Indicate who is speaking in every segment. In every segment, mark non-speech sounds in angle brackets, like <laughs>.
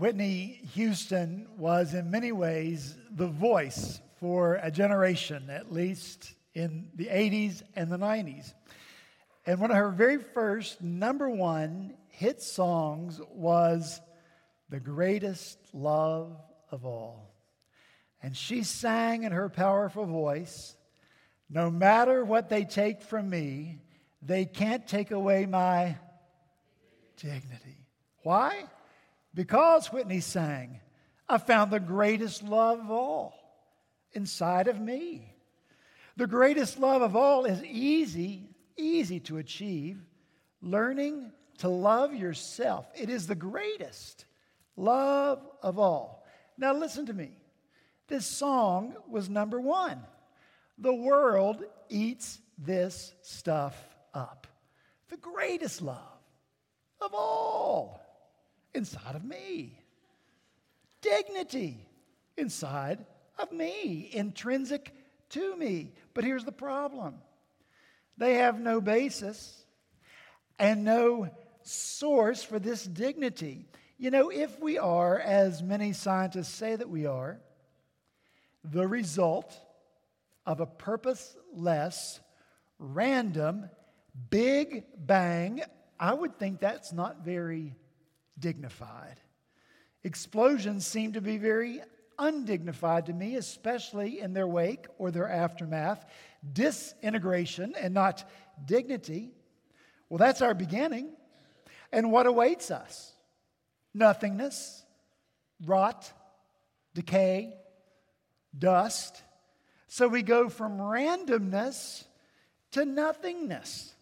Speaker 1: Whitney Houston was, in many ways, the voice for a generation, at least in the 80s and the 90s. And one of her very first number one hit songs was The Greatest Love of All. And she sang in her powerful voice No matter what they take from me, they can't take away my dignity. Why? Because Whitney sang, I found the greatest love of all inside of me. The greatest love of all is easy, easy to achieve. Learning to love yourself. It is the greatest love of all. Now, listen to me. This song was number one. The world eats this stuff up. The greatest love of all inside of me. Dignity inside of me, intrinsic to me. But here's the problem they have no basis and no source for this dignity. You know, if we are, as many scientists say that we are, the result of a purposeless, random, big bang, I would think that's not very dignified. Explosions seem to be very undignified to me, especially in their wake or their aftermath. Disintegration and not dignity. Well, that's our beginning. And what awaits us? Nothingness, rot, decay, dust. So we go from randomness to nothingness.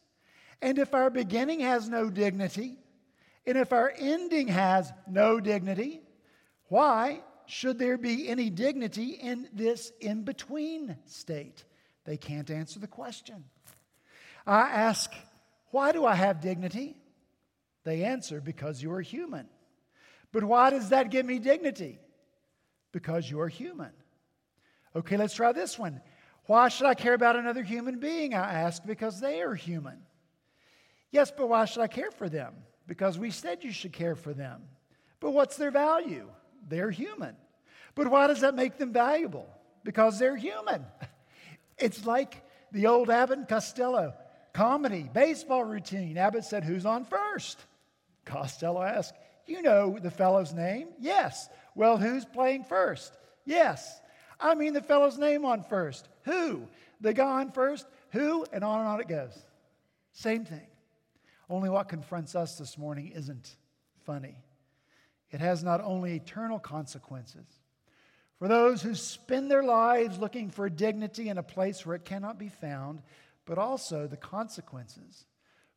Speaker 1: And if our beginning has no dignity, and if our ending has no dignity, why should there be any dignity in this in between state? They can't answer the question. I ask, why do I have dignity? They answer, because you are human. But why does that give me dignity? Because you are human. Okay, let's try this one. Why should I care about another human being? I ask, because they are human. Yes, but why should I care for them? Because we said you should care for them. But what's their value? They're human. But why does that make them valuable? Because they're human. <laughs> It's like the old Abbott and Costello comedy, baseball routine. Abbott said, Who's on first? Costello asked, You know the fellow's name? Yes. Well, who's playing first? Yes. I mean the fellow's name on first. Who? The guy on first? Who? And on and on it goes. Same thing. Only what confronts us this morning isn't funny. It has not only eternal consequences for those who spend their lives looking for dignity in a place where it cannot be found, but also the consequences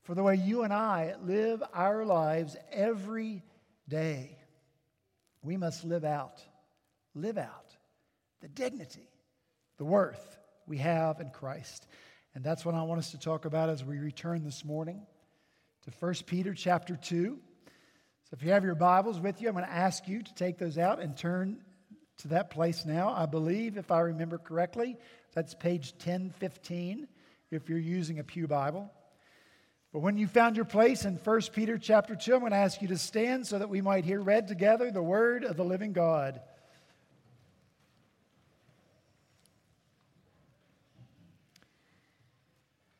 Speaker 1: for the way you and I live our lives every day. We must live out, live out the dignity, the worth we have in Christ. And that's what I want us to talk about as we return this morning to 1 Peter chapter 2. So if you have your Bibles with you, I'm going to ask you to take those out and turn to that place now. I believe, if I remember correctly, that's page 1015 if you're using a Pew Bible. But when you found your place in 1 Peter chapter 2, I'm going to ask you to stand so that we might hear read together the word of the living God.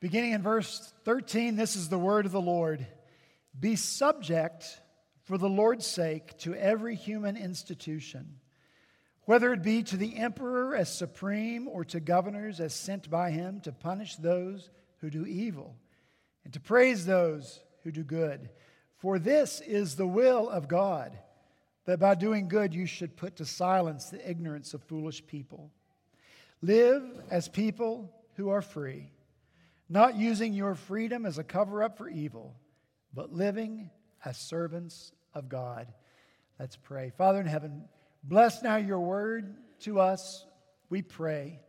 Speaker 1: Beginning in verse 13, this is the word of the Lord. Be subject for the Lord's sake to every human institution, whether it be to the emperor as supreme or to governors as sent by him to punish those who do evil and to praise those who do good. For this is the will of God, that by doing good you should put to silence the ignorance of foolish people. Live as people who are free not using your freedom as a cover up for evil, but living as servants of God. Let's pray. Father in heaven, bless now your word to us, we pray.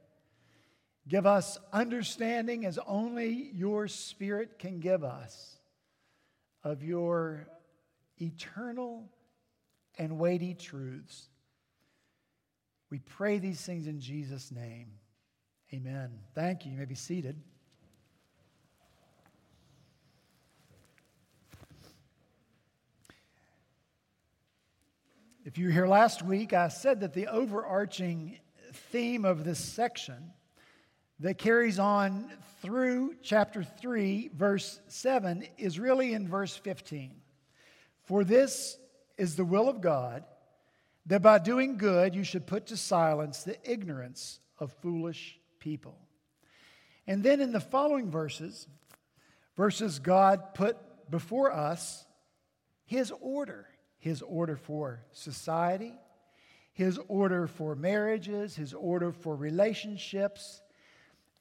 Speaker 1: Give us understanding as only your Spirit can give us of your eternal and weighty truths. We pray these things in Jesus' name. Amen. Thank you. You may be seated. If you were here last week, I said that the overarching theme of this section that carries on through chapter 3, verse 7, is really in verse 15. For this is the will of God, that by doing good you should put to silence the ignorance of foolish people. And then in the following verses, verses God put before us his order, his order for society, his order for marriages, his order for relationships,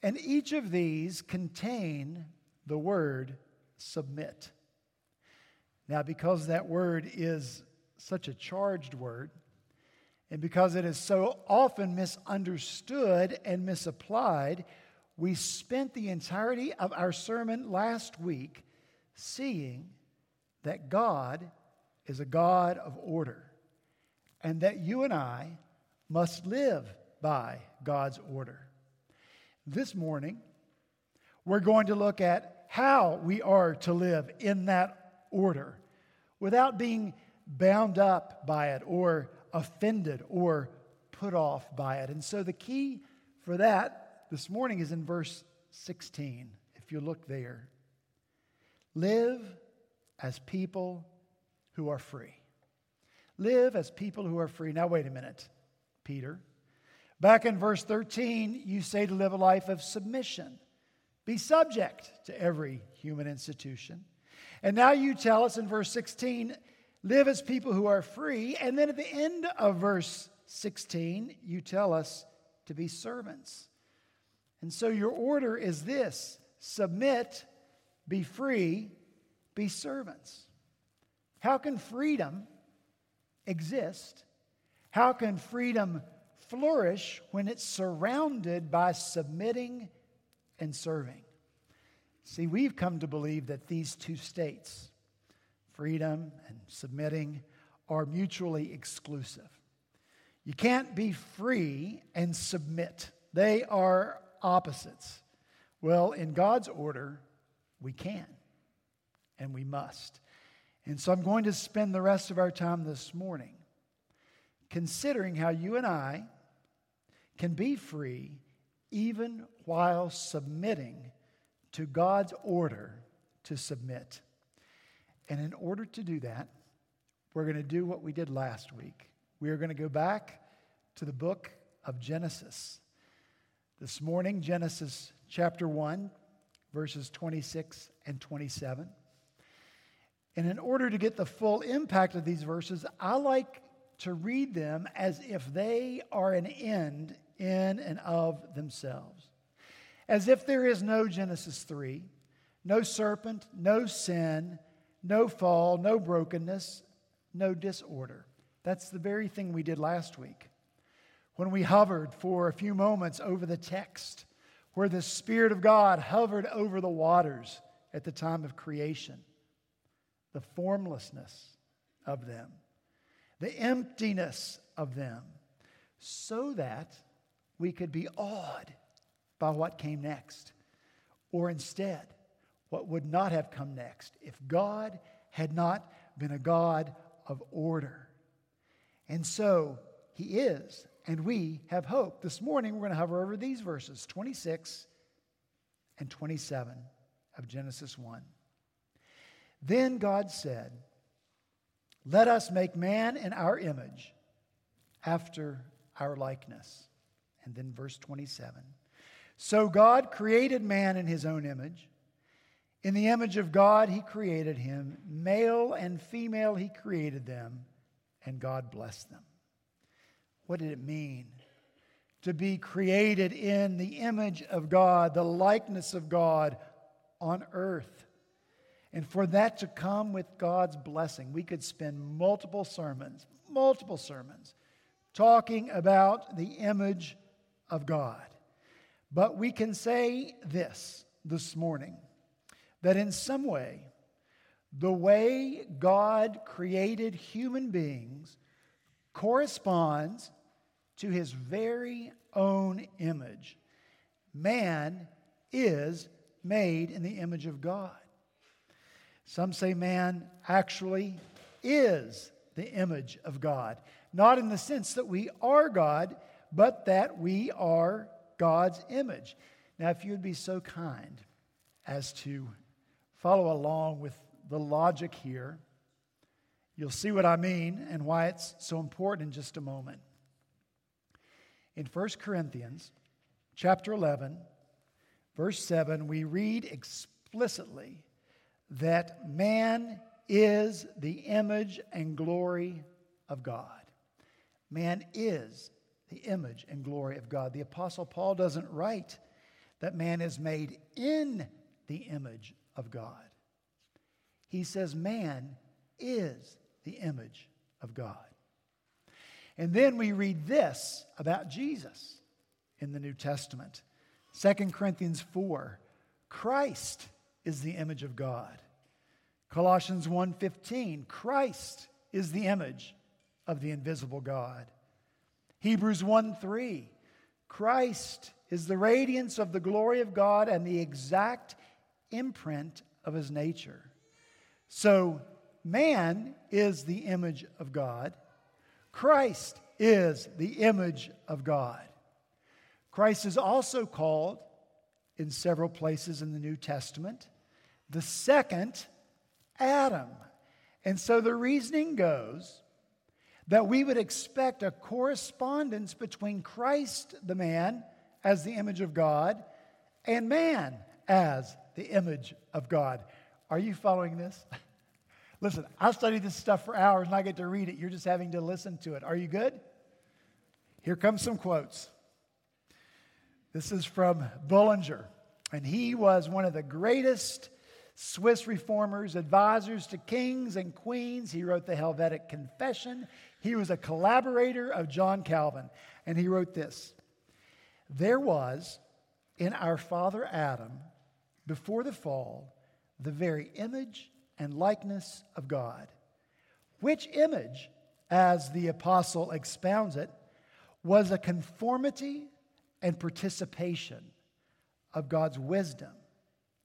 Speaker 1: and each of these contain the word submit. Now, because that word is such a charged word, and because it is so often misunderstood and misapplied, we spent the entirety of our sermon last week seeing that God is a God of order and that you and I must live by God's order. This morning, we're going to look at how we are to live in that order without being bound up by it or offended or put off by it. And so the key for that this morning is in verse 16, if you look there. Live as people who are free. Live as people who are free. Now, wait a minute, Peter. Back in verse 13, you say to live a life of submission. Be subject to every human institution. And now you tell us in verse 16, live as people who are free. And then at the end of verse 16, you tell us to be servants. And so your order is this submit, be free, be servants. How can freedom exist? How can freedom flourish when it's surrounded by submitting and serving. See, we've come to believe that these two states, freedom and submitting, are mutually exclusive. You can't be free and submit, they are opposites. Well, in God's order, we can and we must. And so I'm going to spend the rest of our time this morning considering how you and I can be free even while submitting to God's order to submit. And in order to do that, we're going to do what we did last week. We are going to go back to the book of Genesis. This morning, Genesis chapter 1, verses 26 and 27. And in order to get the full impact of these verses, I like to read them as if they are an end in and of themselves. As if there is no Genesis 3, no serpent, no sin, no fall, no brokenness, no disorder. That's the very thing we did last week when we hovered for a few moments over the text where the Spirit of God hovered over the waters at the time of creation, the formlessness of them, the emptiness of them, so that we could be awed by what came next. Or instead, what would not have come next if God had not been a God of order. And so he is, and we have hope. This morning, we're going to hover over these verses 26 and 27 of Genesis 1. Then God said, Let us make man in our image, after our likeness and then verse 27. So God created man in his own image. In the image of God, he created him. Male and female, he created them, and God blessed them. What did it mean? To be created in the image of God, the likeness of God on earth. And for that to come with God's blessing, we could spend multiple sermons, multiple sermons, talking about the image of God. But we can say this this morning that in some way, the way God created human beings corresponds to his very own image. Man is made in the image of God. Some say man actually is the image of God. Not in the sense that we are God, but that we are God's image. Now, if you would be so kind as to follow along with the logic here, you'll see what I mean and why it's so important in just a moment. In 1 Corinthians chapter 11, verse 7, we read explicitly that man is the image and glory of God. Man is the image and glory of God. The Apostle Paul doesn't write that man is made in the image of God. He says man is the image of God. And then we read this about Jesus in the New Testament 2 Corinthians 4 Christ is the image of God. Colossians 1:15 Christ is the image of the invisible God. Hebrews 1:3 Christ is the radiance of the glory of God and the exact imprint of his nature. So man is the image of God. Christ is the image of God. Christ is also called in several places in the New Testament the second Adam. And so the reasoning goes that we would expect a correspondence between Christ, the man, as the image of God, and man as the image of God. Are you following this? <laughs> Listen, I studied this stuff for hours and I get to read it. You're just having to listen to it. Are you good? Here comes some quotes. This is from Bullinger, and he was one of the greatest Swiss reformers, advisors to kings and queens. He wrote the Helvetic Confession. He was a collaborator of John Calvin, and he wrote this There was in our father Adam, before the fall, the very image and likeness of God. Which image, as the apostle expounds it, was a conformity and participation of God's wisdom,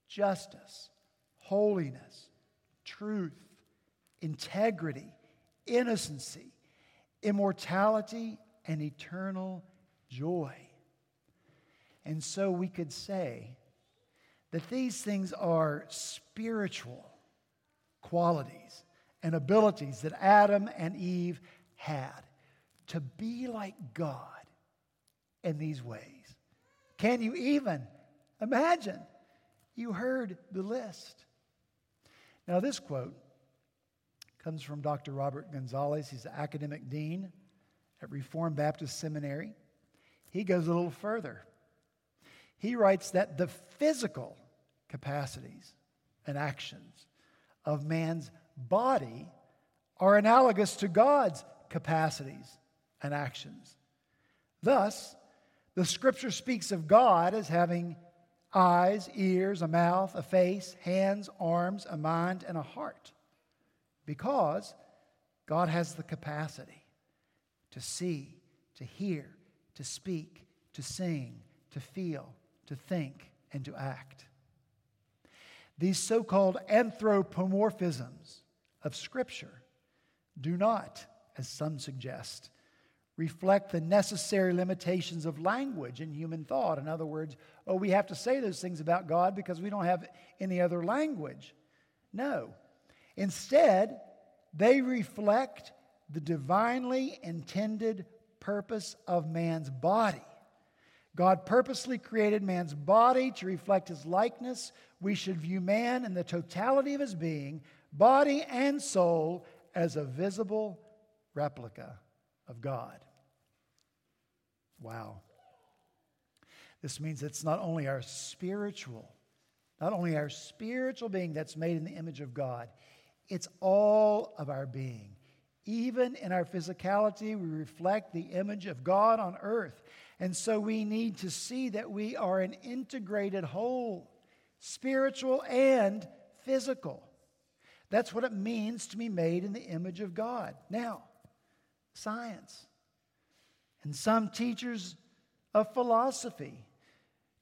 Speaker 1: justice, holiness, truth, integrity, innocency, immortality, and eternal joy. And so we could say that these things are spiritual qualities and abilities that Adam and Eve had to be like God in these ways. Can you even imagine? You heard the list. Now, this quote comes from Dr. Robert Gonzales. He's the academic dean at Reformed Baptist Seminary. He goes a little further. He writes that the physical capacities and actions of man's body are analogous to God's capacities and actions. Thus, the scripture speaks of God as having eyes, ears, a mouth, a face, hands, arms, a mind, and a heart. Because God has the capacity to see, to hear, to speak, to sing, to feel, to think, and to act. These so called anthropomorphisms of Scripture do not, as some suggest, reflect the necessary limitations of language and human thought. In other words, oh, we have to say those things about God because we don't have any other language. No. Instead, they reflect the divinely intended purpose of man's body. God purposely created man's body to reflect his likeness. We should view man in the totality of his being, body and soul, as a visible replica of God. Wow. This means it's not only our spiritual, not only our spiritual being that's made in the image of God, it's all of our being. Even in our physicality, we reflect the image of God on earth. And so we need to see that we are an integrated whole, spiritual and physical. That's what it means to be made in the image of God. Now, science. And some teachers of philosophy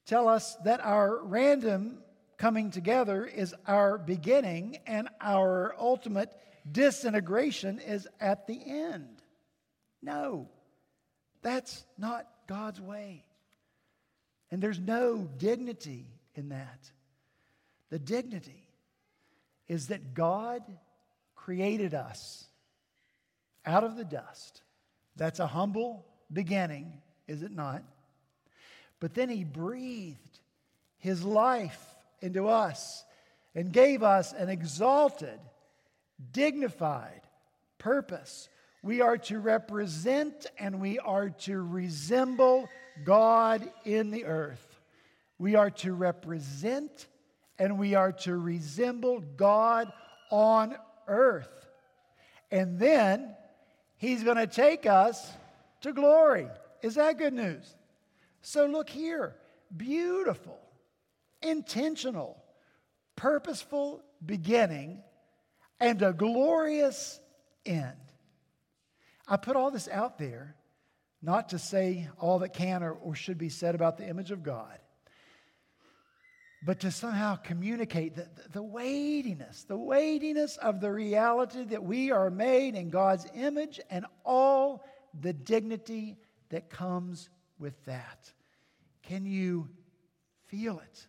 Speaker 1: tell us that our random coming together is our beginning and our ultimate disintegration is at the end. No, that's not God's way. And there's no dignity in that. The dignity is that God created us out of the dust. That's a humble beginning, is it not? But then He breathed His life into us and gave us an exalted, dignified purpose. We are to represent and we are to resemble God in the earth. We are to represent and we are to resemble God on earth. And then He's going to take us to glory. Is that good news? So look here beautiful, intentional, purposeful beginning and a glorious end. I put all this out there not to say all that can or, or should be said about the image of God, but to somehow communicate the, the weightiness, the weightiness of the reality that we are made in God's image and all the dignity that comes with that. Can you feel it?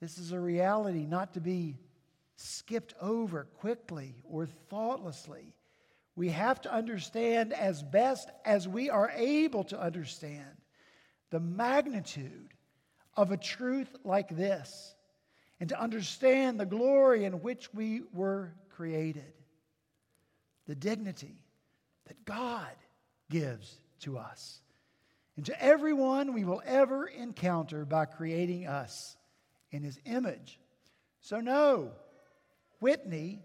Speaker 1: This is a reality not to be skipped over quickly or thoughtlessly. We have to understand as best as we are able to understand the magnitude of a truth like this and to understand the glory in which we were created, the dignity that God gives to us and to everyone we will ever encounter by creating us in his image. So, no, Whitney,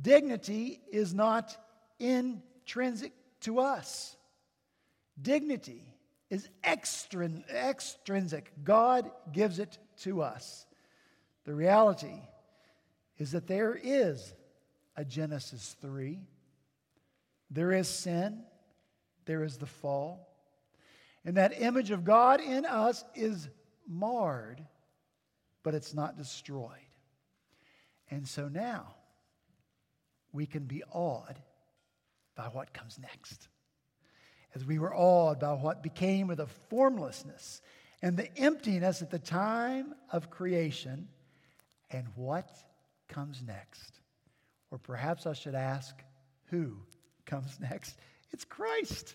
Speaker 1: dignity is not intrinsic to us. Dignity is extrinsic. God gives it to us. The reality is that there is a Genesis 3. There is sin, there is the fall. And that image of God in us is marred, but it's not destroyed. And so now we can be awed by what comes next as we were awed by what became of the formlessness and the emptiness at the time of creation and what comes next. Or perhaps I should ask, who comes next? It's Christ.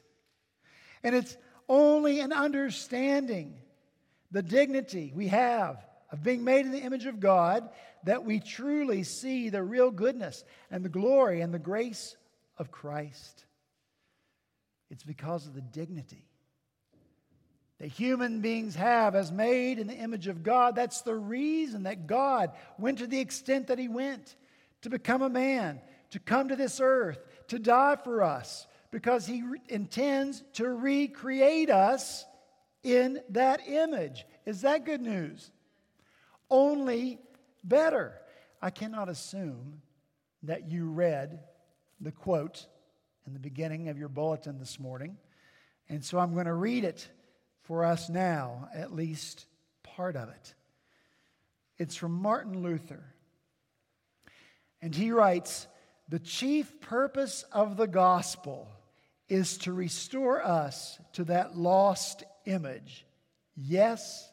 Speaker 1: And it's only in understanding the dignity we have of being made in the image of God that we truly see the real goodness and the glory and the grace of Christ. It's because of the dignity that human beings have as made in the image of God. That's the reason that God went to the extent that He went to become a man, to come to this earth, to die for us, because He re- intends to recreate us in that image. Is that good news? Only better. I cannot assume that you read the quote in the beginning of your bulletin this morning. And so I'm going to read it for us now, at least part of it. It's from Martin Luther. And he writes The chief purpose of the gospel is to restore us to that lost image. Yes,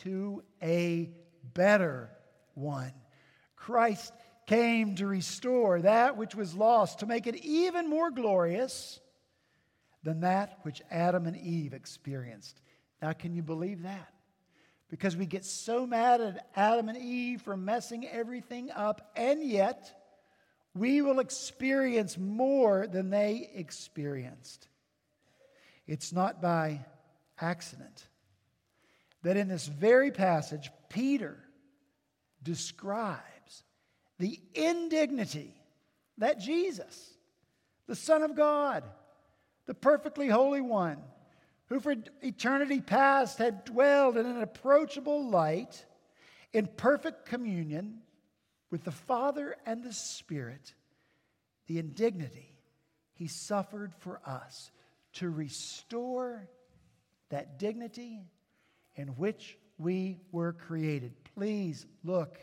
Speaker 1: to a better one. Christ came to restore that which was lost, to make it even more glorious than that which Adam and Eve experienced. Now, can you believe that? Because we get so mad at Adam and Eve for messing everything up, and yet we will experience more than they experienced. It's not by accident that in this very passage, Peter describes the indignity that Jesus, the Son of God, the perfectly holy one, who for eternity past had dwelled in an approachable light in perfect communion with the Father and the Spirit, the indignity he suffered for us to restore that dignity in which we were created. Please look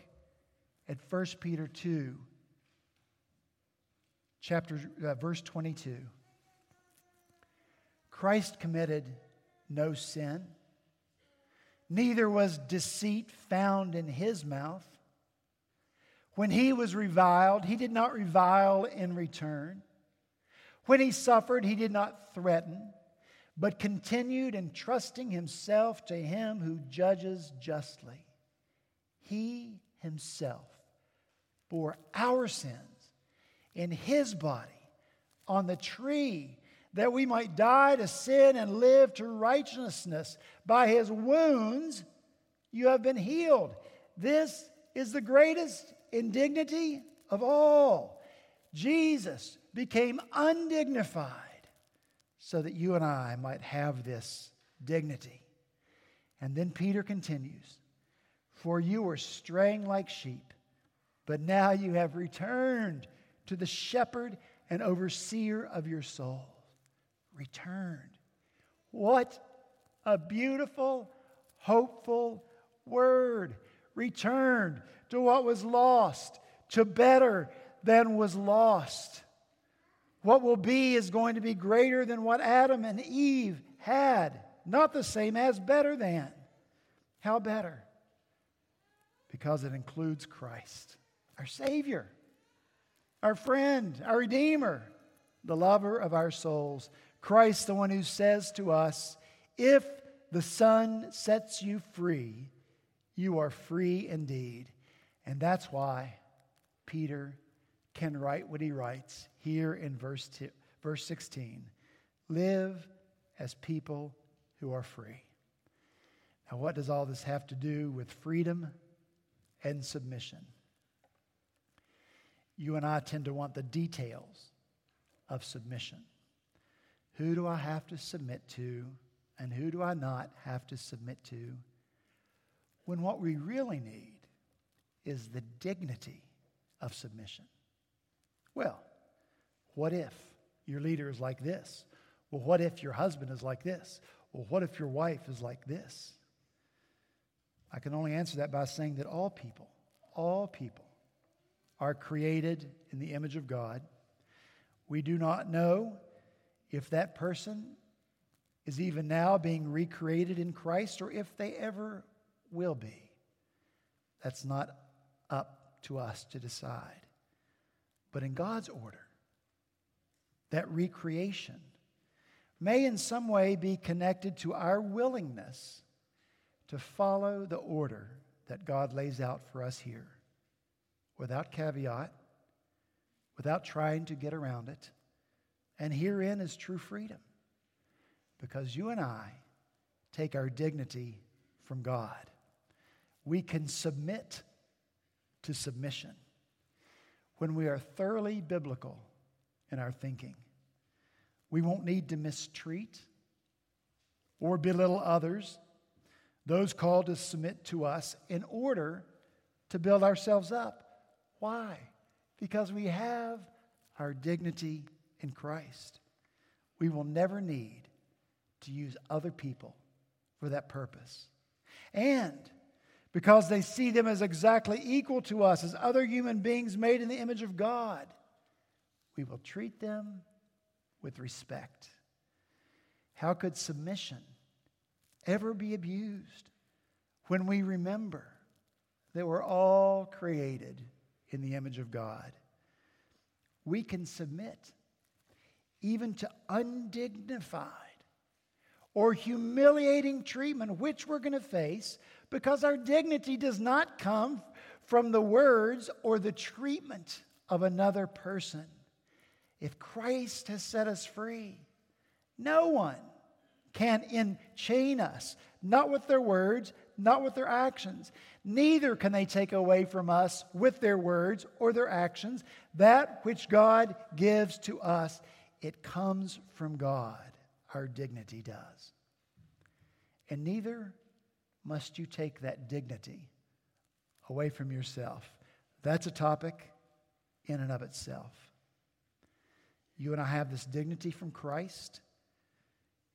Speaker 1: at 1 Peter 2 chapter uh, verse 22. Christ committed no sin. Neither was deceit found in his mouth. When he was reviled, he did not revile in return. When he suffered, he did not threaten, but continued entrusting himself to him who judges justly. He himself bore our sins in his body on the tree that we might die to sin and live to righteousness. By his wounds you have been healed. This is the greatest indignity of all. Jesus became undignified so that you and I might have this dignity. And then Peter continues For you were straying like sheep, but now you have returned to the shepherd and overseer of your souls. Returned. What a beautiful, hopeful word. Returned to what was lost, to better than was lost. What will be is going to be greater than what Adam and Eve had, not the same as better than. How better? Because it includes Christ, our Savior, our friend, our Redeemer, the lover of our souls. Christ, the one who says to us, If the Son sets you free, you are free indeed. And that's why Peter can write what he writes here in verse, verse 16 live as people who are free. Now, what does all this have to do with freedom and submission? You and I tend to want the details of submission. Who do I have to submit to, and who do I not have to submit to? When what we really need is the dignity of submission. Well, what if your leader is like this? Well, what if your husband is like this? Well, what if your wife is like this? I can only answer that by saying that all people, all people, are created in the image of God. We do not know if that person is even now being recreated in Christ or if they ever will be. That's not up to us to decide. But in God's order, that recreation may in some way be connected to our willingness to follow the order that God lays out for us here without caveat, without trying to get around it. And herein is true freedom because you and I take our dignity from God. We can submit to submission when we are thoroughly biblical in our thinking. We won't need to mistreat or belittle others, those called to submit to us, in order to build ourselves up. Why? Because we have our dignity in Christ. We will never need to use other people for that purpose. And because they see them as exactly equal to us, as other human beings made in the image of God, we will treat them with respect. How could submission ever be abused when we remember that we're all created in the image of God? We can submit even to undignified or humiliating treatment, which we're going to face because our dignity does not come from the words or the treatment of another person. If Christ has set us free, no one can enchain us, not with their words, not with their actions. Neither can they take away from us with their words or their actions that which God gives to us. It comes from God, our dignity does. And neither must you take that dignity away from yourself. That's a topic in and of itself. You and I have this dignity from Christ.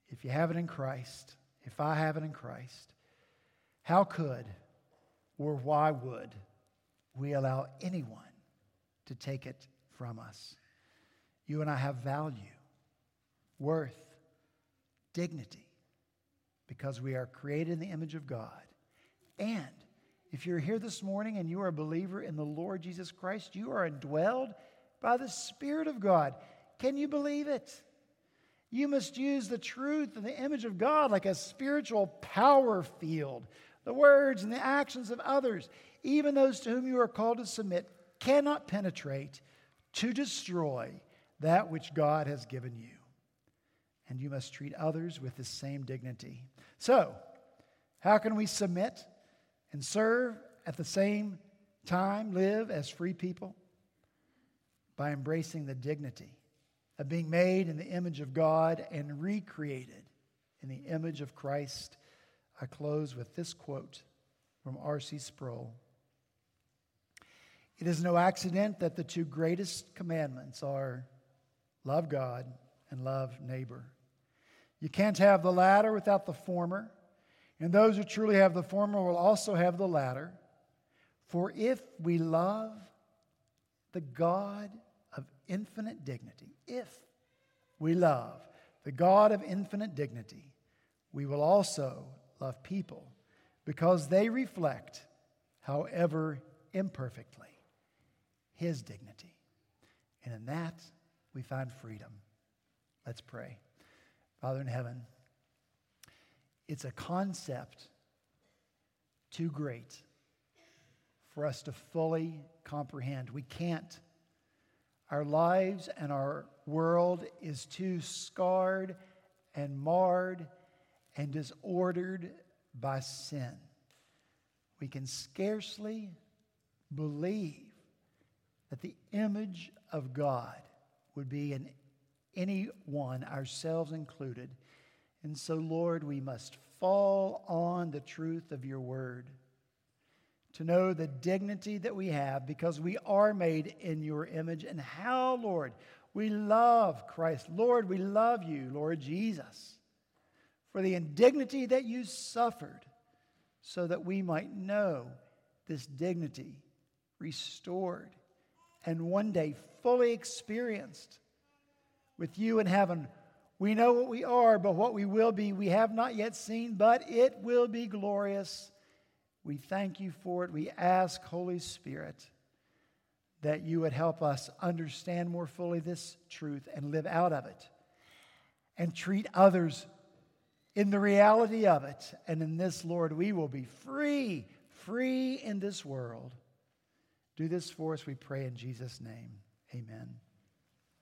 Speaker 1: If you have it in Christ, if I have it in Christ, how could or why would we allow anyone to take it from us? You and I have value, worth, dignity, because we are created in the image of God. And if you're here this morning and you are a believer in the Lord Jesus Christ, you are indwelled by the Spirit of God. Can you believe it? You must use the truth and the image of God like a spiritual power field. The words and the actions of others, even those to whom you are called to submit, cannot penetrate to destroy that which God has given you. And you must treat others with the same dignity. So, how can we submit and serve at the same time, live as free people? By embracing the dignity of being made in the image of God and recreated in the image of Christ. I close with this quote from R.C. Sproul. It is no accident that the two greatest commandments are love God and love neighbor. You can't have the latter without the former, and those who truly have the former will also have the latter. For if we love the God of infinite dignity, if we love the God of infinite dignity, we will also love people because they reflect, however imperfectly, his dignity. And in that, we find freedom. Let's pray. Father in heaven, it's a concept too great for us to fully comprehend. We can't our lives and our world is too scarred and marred and disordered by sin. We can scarcely believe that the image of God would be in anyone, ourselves included. And so, Lord, we must fall on the truth of your word to know the dignity that we have because we are made in your image and how, Lord, we love Christ. Lord, we love you, Lord Jesus, for the indignity that you suffered so that we might know this dignity restored and one day fully experienced with you in heaven. We know what we are, but what we will be, we have not yet seen, but it will be glorious. We thank you for it. We ask, Holy Spirit, that you would help us understand more fully this truth and live out of it and treat others in the reality of it. And in this, Lord, we will be free, free in this world. Do this for us, we pray in Jesus' name. Amen.